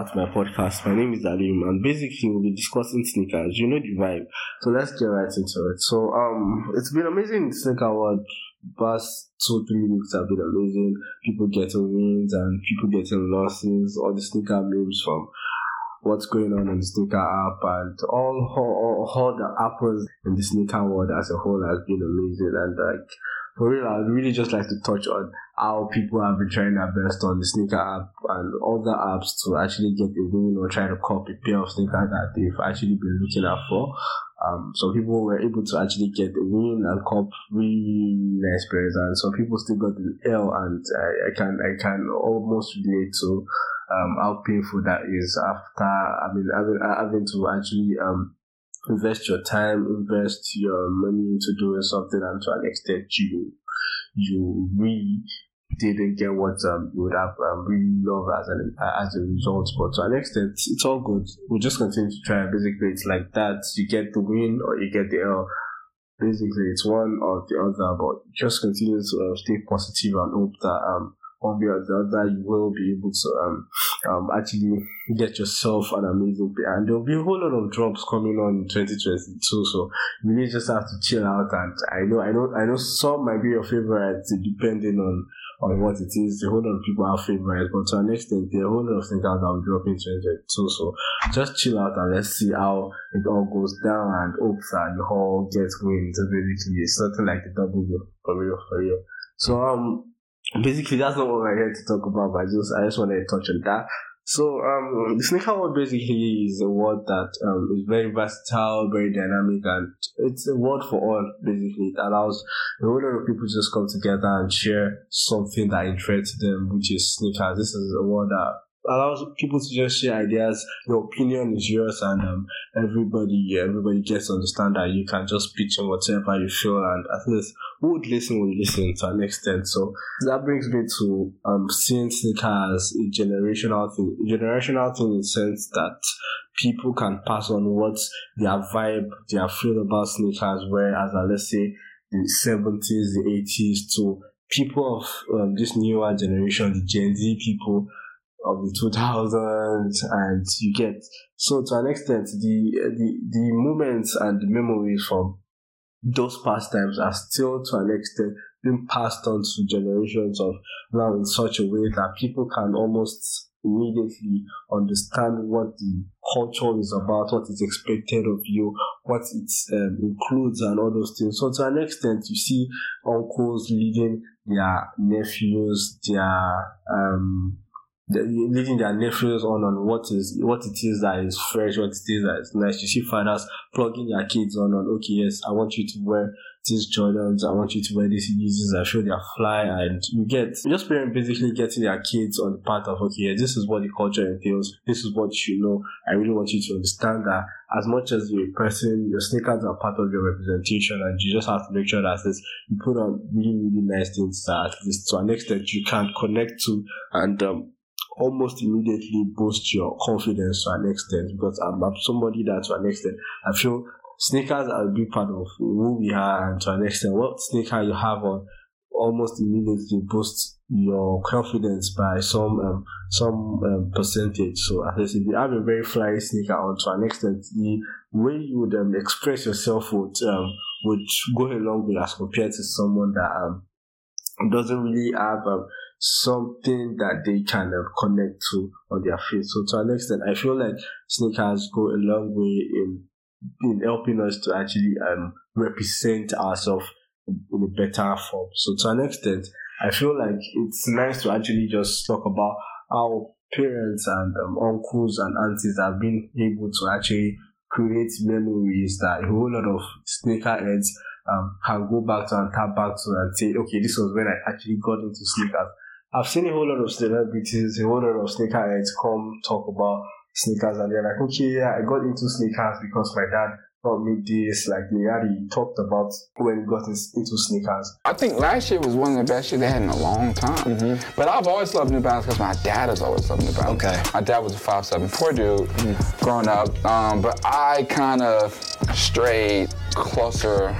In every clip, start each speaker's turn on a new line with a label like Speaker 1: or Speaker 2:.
Speaker 1: To my podcast. My name is Harleem, and basically we'll be discussing sneakers. You know the vibe, so let's get right into it. So, um, it's been amazing sneaker world. Past two three weeks have been amazing. People getting wins and people getting losses. All the sneaker memes from what's going on in the sneaker app and all all, all the apples in the sneaker world as a whole has been amazing and like for real, I'd really just like to touch on how people have been trying their best on the sneaker app and other apps to actually get a win or try to copy a pair of sneakers that they've actually been looking out for. Um, some people were able to actually get the win and cop really nice pairs, and some people still got the L. And I, I can I can almost relate to um, how painful that is after I mean having having to actually um invest your time, invest your money into doing something, and to an extent, you you really didn't get what um, you would have um, really loved as an as a result. But to an extent, it's all good. We'll just continue to try. Basically, it's like that. You get the win or you get the L. Basically, it's one or the other. But just continue to uh, stay positive and hope that um one way or the other, you will be able to um, um, actually get yourself an amazing pay. And there'll be a whole lot of drops coming on in 2022. So you just have to chill out. And I know, I know, I know some might be your favorites depending on on what it is. A whole lot of people have favorites, but to an extent, there are a whole lot of things that will drop in 2022. So just chill out and let's see how it all goes down and hope that the whole gets wins. Basically, it's something like the W for real, for real. So um basically that's not what we're here to talk about, but I just I just wanted to touch on that. So um the sneaker world basically is a word that um is very versatile, very dynamic and it's a word for all basically. It allows a whole lot of people to just come together and share something that interests them, which is sneakers. This is a word that allows people to just share ideas. Your opinion is yours, and um, everybody everybody gets to understand that you can just pitch on whatever you feel, and at least who would listen will listen to an extent. So that brings me to um seeing sneakers a generational thing, a generational thing in the sense that people can pass on what their vibe, their feel about sneakers, whereas uh, let's say the seventies, the eighties to people of um, this newer generation, the Gen Z people, of the 2000s and you get so to an extent the the the moments and the memories from those past times are still to an extent being passed on to generations of now in such a way that people can almost immediately understand what the culture is about, what is expected of you, what it um, includes, and all those things. So, to an extent, you see uncles leading their nephews, their um, leading their nephews on on what is what it is that is fresh, what it is that is nice. You see fathers plugging their kids on on okay, yes, I want you to wear these Jordans, I want you to wear these Yeezys, I show they're fly and you get just parents basically getting their kids on the path of okay, this is what the culture entails, this is what you know. I really want you to understand that as much as you're a person, your sneakers are part of your representation and you just have to make sure that this you put on really, really nice things that at least to an extent you can connect to and um almost immediately boost your confidence to an extent because I'm, I'm somebody that to an extent I feel sneakers are a big part of who we are and to an extent what sneaker you have on almost immediately boosts your confidence by some um, some um, percentage. So at least if you have a very fly sneaker on to an extent, the way you would um, express yourself would um, would go a long way as compared to someone that um, doesn't really have um, something that they kind of connect to on their face. So to an extent, I feel like sneakers go a long way in in helping us to actually um represent ourselves in a better form. So to an extent, I feel like it's nice to actually just talk about how parents and um, uncles and aunties have been able to actually create memories that a whole lot of sneakerheads um, can go back to and tap back to and say, okay, this was when I actually got into sneakers. I've seen a whole lot of celebrities, a whole lot of sneakerheads come talk about sneakers and they're like, okay, yeah, I got into sneakers because my dad taught me this. Like Lil Yachty talked about when he got into sneakers.
Speaker 2: I think last year was one of the best years they had in a long time. Mm-hmm. But I've always loved New Balance because my dad has always loved New Balance.
Speaker 1: Okay.
Speaker 2: My dad was a 5'7", dude mm-hmm. growing up. Um, but I kind of strayed closer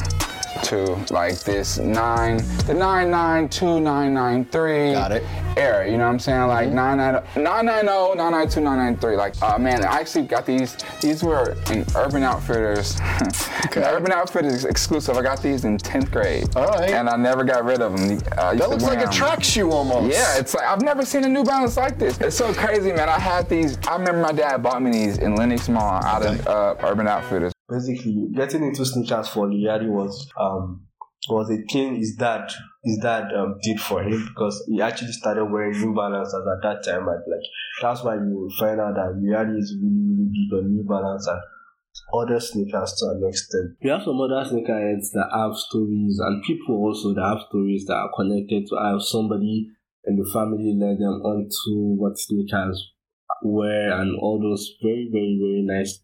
Speaker 2: to like this nine, the nine nine two nine nine three.
Speaker 3: Got it.
Speaker 2: Era, you know what I'm saying? Like
Speaker 3: Mm-hmm.
Speaker 2: nine nine nine nine zero nine nine two nine nine three. Like, uh, man, I actually got these. These were in Urban Outfitters. Urban Outfitters exclusive. I got these in 10th grade.
Speaker 3: All right.
Speaker 2: And I never got rid of them. Used
Speaker 3: That looks like a
Speaker 2: 'em.
Speaker 3: track shoe almost.
Speaker 2: Yeah, it's like I've never seen a New Balance like this. It's so crazy, man. I had these. I remember my dad bought me these in Lenox Mall out of uh, Urban Outfitters.
Speaker 1: Basically getting into sneakers for Lil Yachty was um was a thing his dad his dad um did for him because he actually started wearing New Balances at that time and like that's why you find out that Lil Yachty is really really big on New Balance and other sneakers to an extent. We have some other sneakerheads that have stories and people also that have stories that are connected to have somebody in the family led them onto what sneakers were and all those very very very nice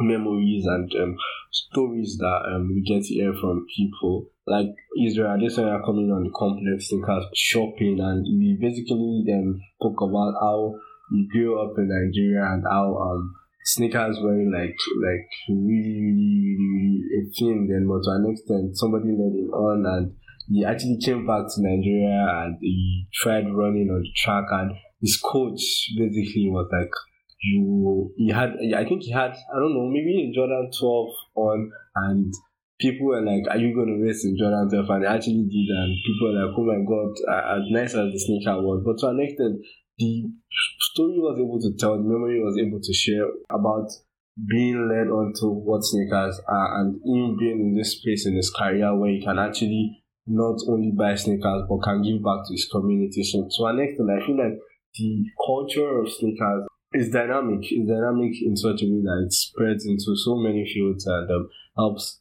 Speaker 1: memories and um, stories that um, we get to hear from people. Like Israel, are coming on the complex sneakers shopping, and we basically then spoke about how he grew up in Nigeria and how um, sneakers were like like really really really really a thing then, but to an extent somebody led him on and. He actually came back to Nigeria and he tried running on the track and his coach basically was like you he had I think he had I don't know maybe Jordan 12 on and people were like are you going to race in Jordan 12 and he actually did and people were like oh my god as nice as the sneaker was. But to an extent the story was able to tell the memory was able to share about being led onto what sneakers are and him being in this space in his career where he can actually not only buy sneakers but can give back to his community. So to an extent I feel like the culture of sneakers is dynamic. It's dynamic in such a way that it spreads into so many fields and um, helps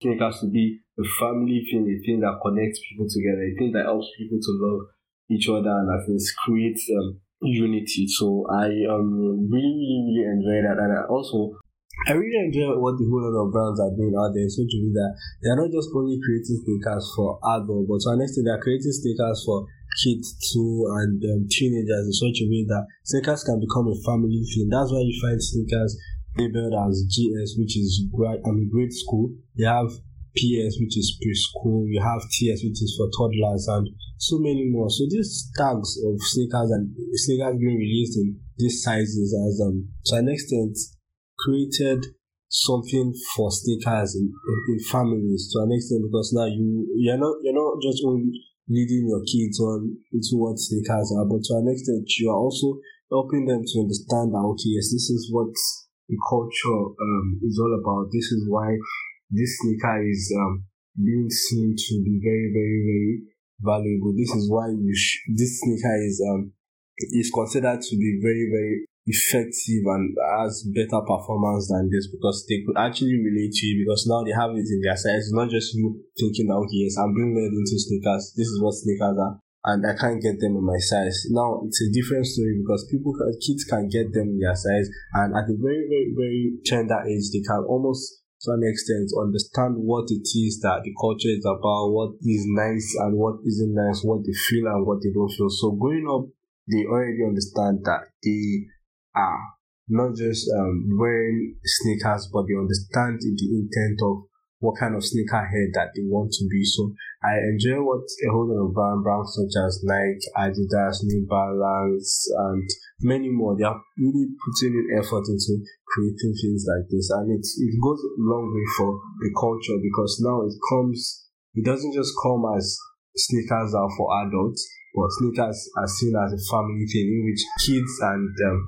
Speaker 1: sneakers to be a family thing, a thing that connects people together, a thing that helps people to love each other and at least creates um, unity. So I um really, really, really enjoy that, and I also I really enjoy what the whole lot of brands are doing out there. So to be that they are not just only creating sneakers for adults, but to an extent they are creating sneakers for kids too and um, teenagers in such a way that sneakers can become a family thing. That's why you find sneakers labeled as GS, which is grade, I mean, grade school. You have PS, which is preschool. You have TS, which is for toddlers, and so many more. So these tags of sneakers and sneakers being released in these sizes as um to an extent created something for sneakers in, in, families to an extent because now you you're not you're not just only leading your kids on into what sneakers are, but to an extent you are also helping them to understand that okay, yes, this is what the culture um, is all about. This is why this sneaker is um, being seen to be very, very, very valuable. This is why you sh- this sneaker is um, is considered to be very, very effective and has better performance than this because they could actually relate to you because now they have it in their size. It's not just you thinking that okay, yes, I'm being led into sneakers. This is what sneakers are. And I can't get them in my size. Now it's a different story because people, can, kids can get them in their size, and at a very, very, very tender age, they can almost to an extent understand what it is that the culture is about, what is nice and what isn't nice, what they feel and what they don't feel. So growing up, they already understand that they are not just um, wearing sneakers, but they understand the intent of what kind of sneakerhead that they want to be. So I enjoy what a whole lot of brand brands such as Nike, Adidas, New Balance, and many more. They are really putting in effort into creating things like this, and it it goes a long way for the culture because now it comes. It doesn't just come as sneakers are for adults, but sneakers are seen as a family thing in which kids and um,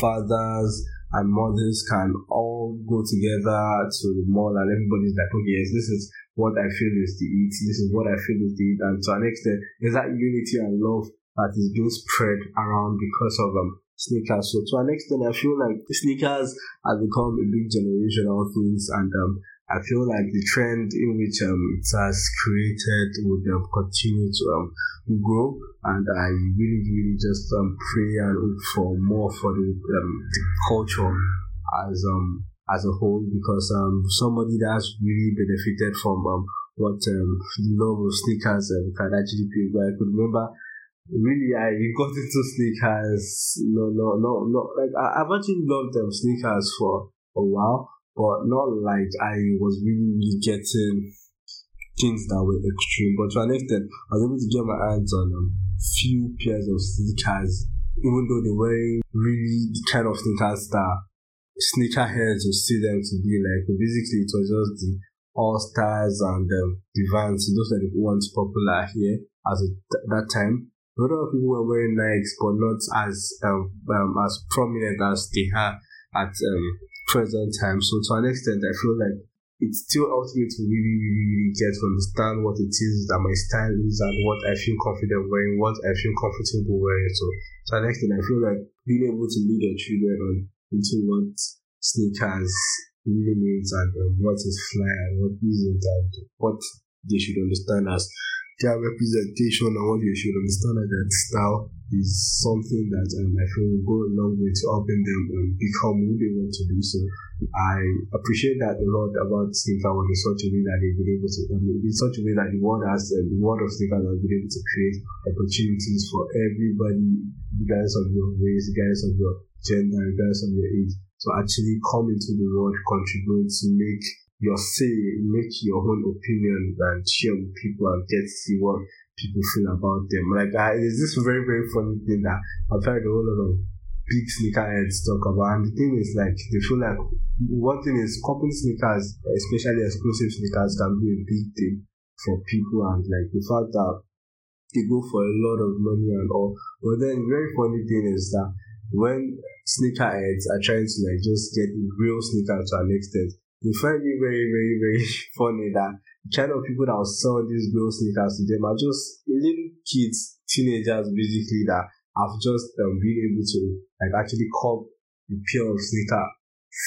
Speaker 1: fathers and mothers can all go together to the mall and everybody's like, okay, yes, this is what I feel is the eat, this is what I feel is the eat, and to an extent, there's that unity and love that is being spread around because of um, sneakers. So to an extent, I feel like sneakers have become a big generational things, and um, I feel like the trend in which um, it has created would um, continue to um, grow, and I really, really just um, pray and hope for more for the, um, the culture as um as a whole because um somebody that's really benefited from um what um the love of sneakers um, can actually be. But I could remember really I got into sneakers no no no no like I, I've actually loved them sneakers for a while but not like I was really, getting things that were extreme. But to an extent, I was able to get my hands on a few pairs of sneakers, even though they weren't really the kind of sneakers that sneakerheads would see them to be like. But basically, it was just the All Stars and um, the Vans. Those are the ones popular here at that time. A lot of people were wearing Nikes, but not as um, um, as prominent as they are at um, present time. So to an extent, I feel like it's still up to me to really, really, really get to understand what it is that my style is and what I feel confident wearing, what I feel comfortable wearing. So to an extent, I feel like being able to lead your children on into what sneakers really means and um, what is fly and what isn't and what they should understand as their representation and what you should understand that style is something that um, I feel will go a long way to helping them um, become who they want to be. So I appreciate that a lot about sneaker world in such a way that they've been able to, mean, in such a way that the world has, uh, the world of sneakers has been able to create opportunities for everybody, regardless of your race, regardless of your gender, regardless of your age, to actually come into the world, contribute to make your say, make your own opinion and share with people and get to see what people feel about them. Like, I, it's this very, very funny thing that I've heard a whole lot of big sneakerheads talk about. And the thing is, like, they feel like one thing is company sneakers, especially exclusive sneakers, can be a big thing for people. And like the fact that they go for a lot of money and all. But then, the very funny thing is that when sneakerheads are trying to like just get real sneakers to an extent, they find it very, very, very funny that kind of people that sell these real sneakers to them are just little kids, teenagers basically that have just um, been able to like actually cop a pair of sneaker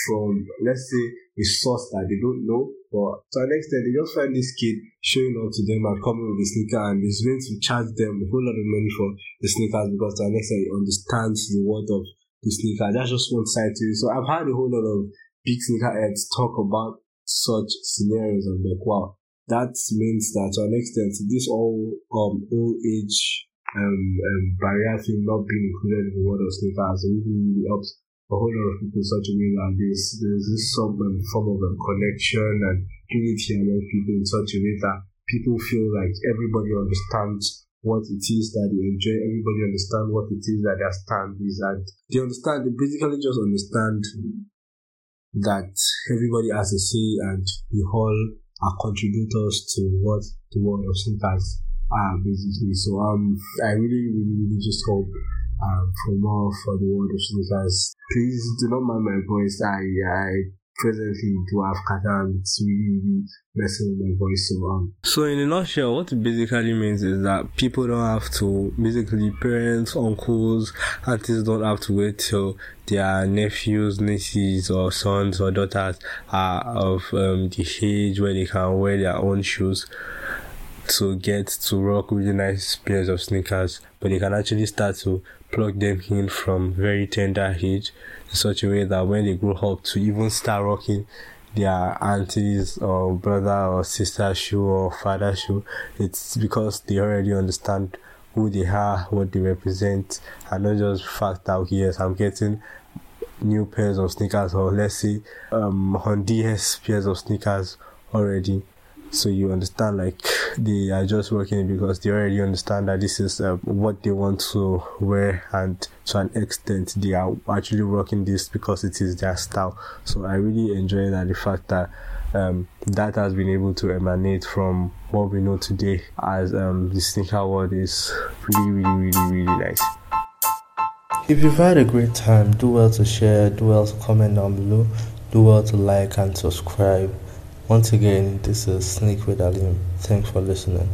Speaker 1: from let's say a source that they don't know but to an extent they just find this kid showing up to them and coming with the sneaker and is going to charge them a whole lot of money for the sneakers because to an extent he understands the worth of the sneaker. That's just one side to it. So I've had a whole lot of sneakerheads talk about such scenarios. And like, wow, that means that to an extent, this all um old age um, um barrier thing not being included in the world of sneakers really, really helps a whole lot of people such a way that there's there's this some um, form of um, connection and unity among people in such a way that people feel like everybody understands what it is that they enjoy, everybody understand what it is that their stand is. And they understand they basically just understand that everybody has a say and we all are contributors to what the world of sneakers are basically. So um I really really really just hope um for more for the world of sneakers. Please do not mind my voice. I I presently do have catarrh it's really, messing my voice so um
Speaker 3: so in a nutshell what it basically means is that people don't have to basically parents uncles aunties don't have to wait till their nephews nieces or sons or daughters are of um, the age where they can wear their own shoes to get to rock really nice pairs of sneakers, but they can actually start to plug them in from very tender age in such a way that when they grow up to even start rocking their aunties or brother or sister shoe or father shoe, it's because they already understand who they are, what they represent, and not just fact that okay, yes, I'm getting new pairs of sneakers or let's say um on pairs of sneakers already so you understand like they are just working because they already understand that this is uh, what they want to wear and to an extent they are actually working this because it is their style. So i really enjoy that the fact that um, that has been able to emanate from what we know today as um, the sneaker world is really really really really nice.
Speaker 4: If you've had a great time do well to share do well to comment down below do well to like and subscribe once again, this is Sneak with Harleem. Thanks for listening.